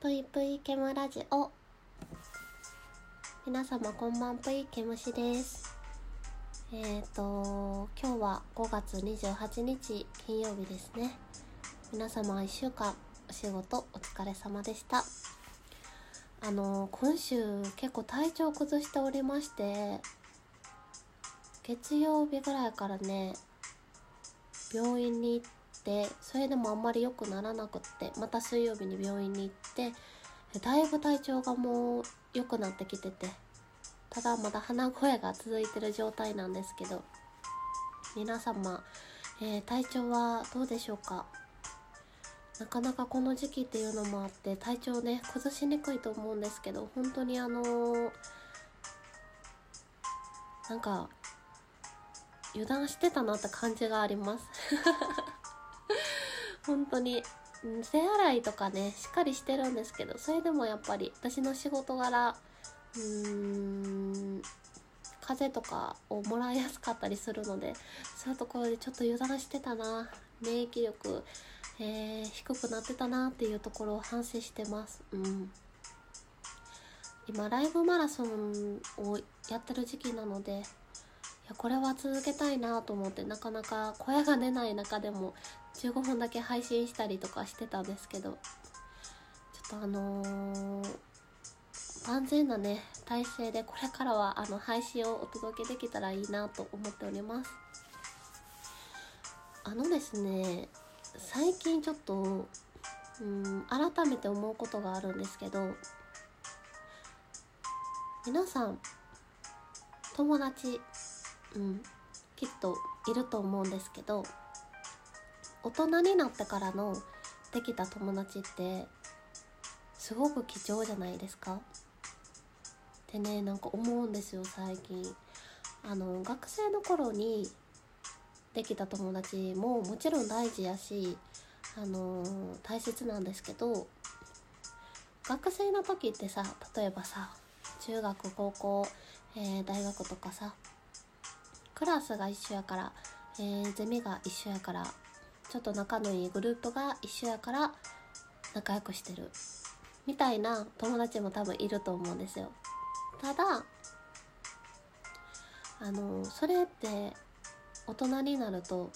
ぷいぷいけむラジオ。皆様こんばんぷいけむしです。えっ、ー、と今日は5月28日金曜日ですね。皆様1週間お仕事お疲れ様でした。あの今週結構体調崩しておりまして月曜日ぐらいからね病院に行ってそれでもあんまり良くならなくってまた水曜日に病院に行ってだいぶ体調がもう良くなってきててただまだ鼻声が続いてる状態なんですけど皆様、えー、体調はどうでしょうか？なかなかこの時期っていうのもあって体調ね崩しにくいと思うんですけど本当にあのー、なんか油断してたなって感じがあります。本当に手洗いとかねしっかりしてるんですけどそれでもやっぱり私の仕事柄うーん風邪とかをもらいやすかったりするのでそういうところでちょっと油断してたな免疫力、えー、低くなってたなっていうところを反省してます。うん。今ライブマラソンをやってる時期なのでいやこれは続けたいなと思ってなかなか声が出ない中でも15分だけ配信したりとかしてたんですけどちょっとあのー、万全なね体制でこれからはあの配信をお届けできたらいいなと思っております。あのですね最近ちょっとうん改めて思うことがあるんですけど皆さん友達うんきっといると思うんですけど大人になってからのできた友達ってすごく貴重じゃないですか。ってねなんか思うんですよ最近。あの学生の頃にできた友達ももちろん大事やしあの大切なんですけど学生の時ってさ例えばさ中学高校、えー、大学とかさクラスが一緒やから、えー、ゼミが一緒やからちょっと仲のいいグループが一緒やから仲良くしてる。みたいな友達も多分いると思うんですよ。ただあのそれって大人になると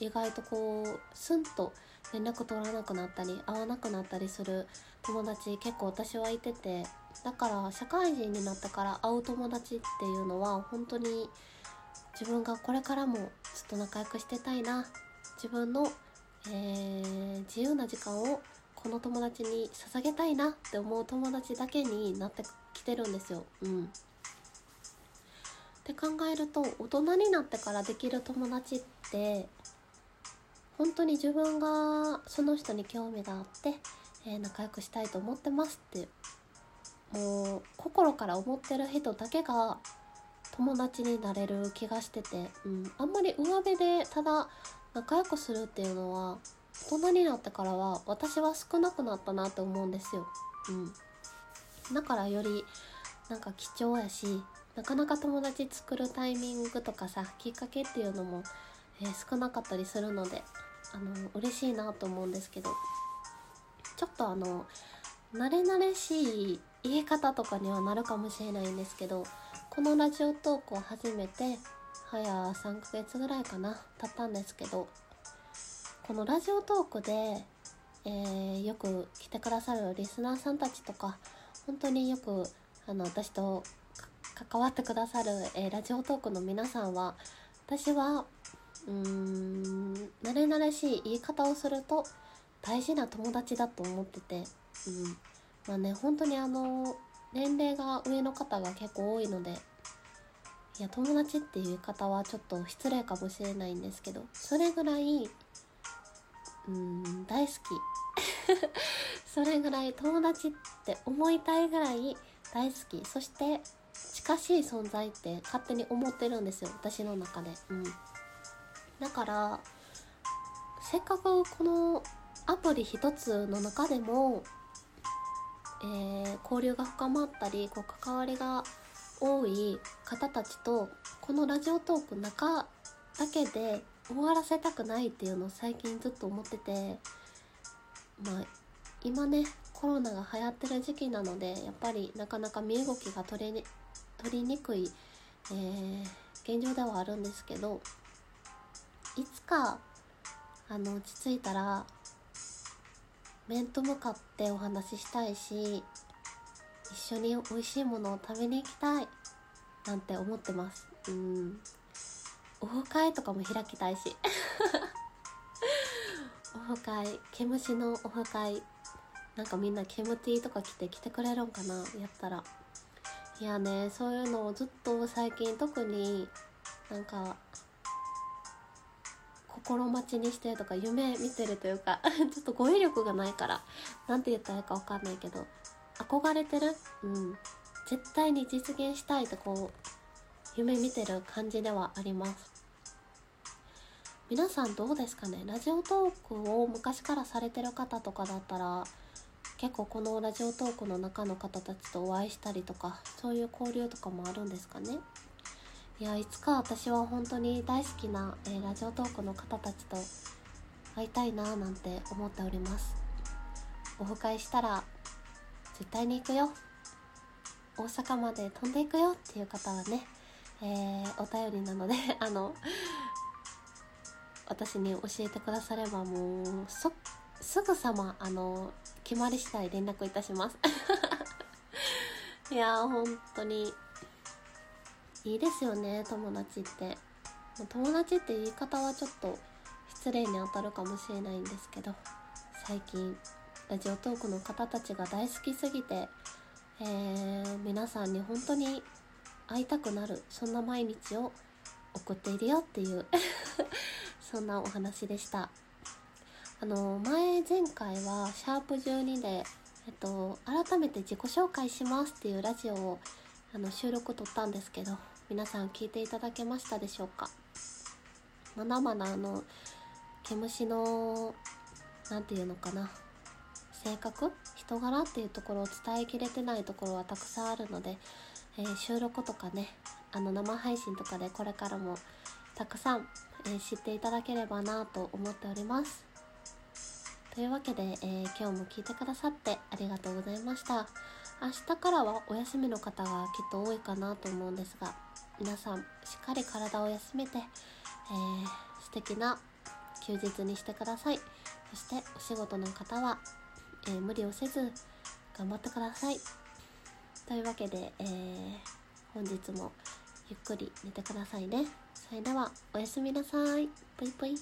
意外とこうスンと連絡取らなくなったり会わなくなったりする友達結構私はいててだから社会人になってから会う友達っていうのは本当に自分がこれからもずっと仲良くしてたいな自分の、えー、自由な時間をこの友達に捧げたいなって思う友達だけになってきてるんですよ。うん、って考えると大人になってからできる友達って本当に自分がその人に興味があって、えー、仲良くしたいと思ってますってもう心から思ってる人だけが友達になれる気がしてて、うん、あんまり上辺でただ仲良くするっていうのは大人になってからは私は少なくなったなって思うんですよ。うん、だからよりなんか貴重やしなかなか友達作るタイミングとかさきっかけっていうのも、えー、少なかったりするのであの嬉しいなと思うんですけどちょっとあの慣れ慣れしい言い方とかにはなるかもしれないんですけどこのラジオトークを始めて早3ヶ月ぐらいかな経ったんですけどこのラジオトークで、えー、よく来てくださるリスナーさんたちとか本当によくあの私と関わってくださる、えー、ラジオトークの皆さんは私はうーん慣れ慣れしい言い方をすると大事な友達だと思ってて、うん、まあね本当にあの年齢が上の方が結構多いのでいや友達っていう言い方はちょっと失礼かもしれないんですけどそれぐらいうん大好き。それぐらい 友達って思いたいぐらい大好き。そして近しい存在って勝手に思ってるんですよ私の中で。うん。だからせっかくこのアプリ一つの中でも、えー、交流が深まったりこう関わりが多い方たちとこのラジオトーク中だけで終わらせたくないっていうのを最近ずっと思っててまあ今ねコロナが流行ってる時期なのでやっぱりなかなか身動きが取れに取りにくい、えー、現状ではあるんですけどいつかあの落ち着いたら面と向かってお話ししたいし一緒に美味しいものを食べに行きたい。なんて思ってます。うん。オフ会とかも開きたいし。オフ会毛虫のオフ会。なんかみんな毛ムティとか着て来てくれるんかな？やったら。いやねそういうのをずっと最近特になんか心待ちにしてとか夢見てるというか ちょっと語彙力がないから何て言ったらいいか分かんないけど憧れてる？うん。絶対に実現したいってこう夢見てる感じではあります。皆さんどうですかね？ラジオトークを昔からされてる方とかだったら結構このラジオトークの中の方たちとお会いしたりとかそういう交流とかもあるんですかね？いやいつか私は本当に大好きな、えー、ラジオトークの方たちと会いたいななんて思っております。オフ会したら絶対に行くよ。大阪まで飛んでいくよっていう方はね、えー、お便りなので あの私に教えてくださればもうすぐさまあの決まり次第連絡いたします。いやー本当にいいですよね友達って。友達って言い方はちょっと失礼に当たるかもしれないんですけど最近。ラジオトークの方たちが大好きすぎて、えー、皆さんに本当に会いたくなるそんな毎日を送っているよっていう そんなお話でした。あの前前回はシャープ12で、えっと、改めて自己紹介しますっていうラジオをあの収録撮ったんですけど皆さん聞いていただけましたでしょうか？まだまだあの毛虫の何て言うのかな？性格人柄っていうところを伝えきれてないところはたくさんあるので、えー、収録とかねあの生配信とかでこれからもたくさん、えー、知っていただければなと思っております。というわけで、えー、今日も聞いてくださってありがとうございました。明日からはお休みの方がきっと多いかなと思うんですが皆さんしっかり体を休めて、えー、素敵な休日にしてください。そしてお仕事の方は、えー、無理をせず頑張ってください。というわけで、えー、本日もゆっくり寝てくださいね。それではおやすみなさい。ぷいぷい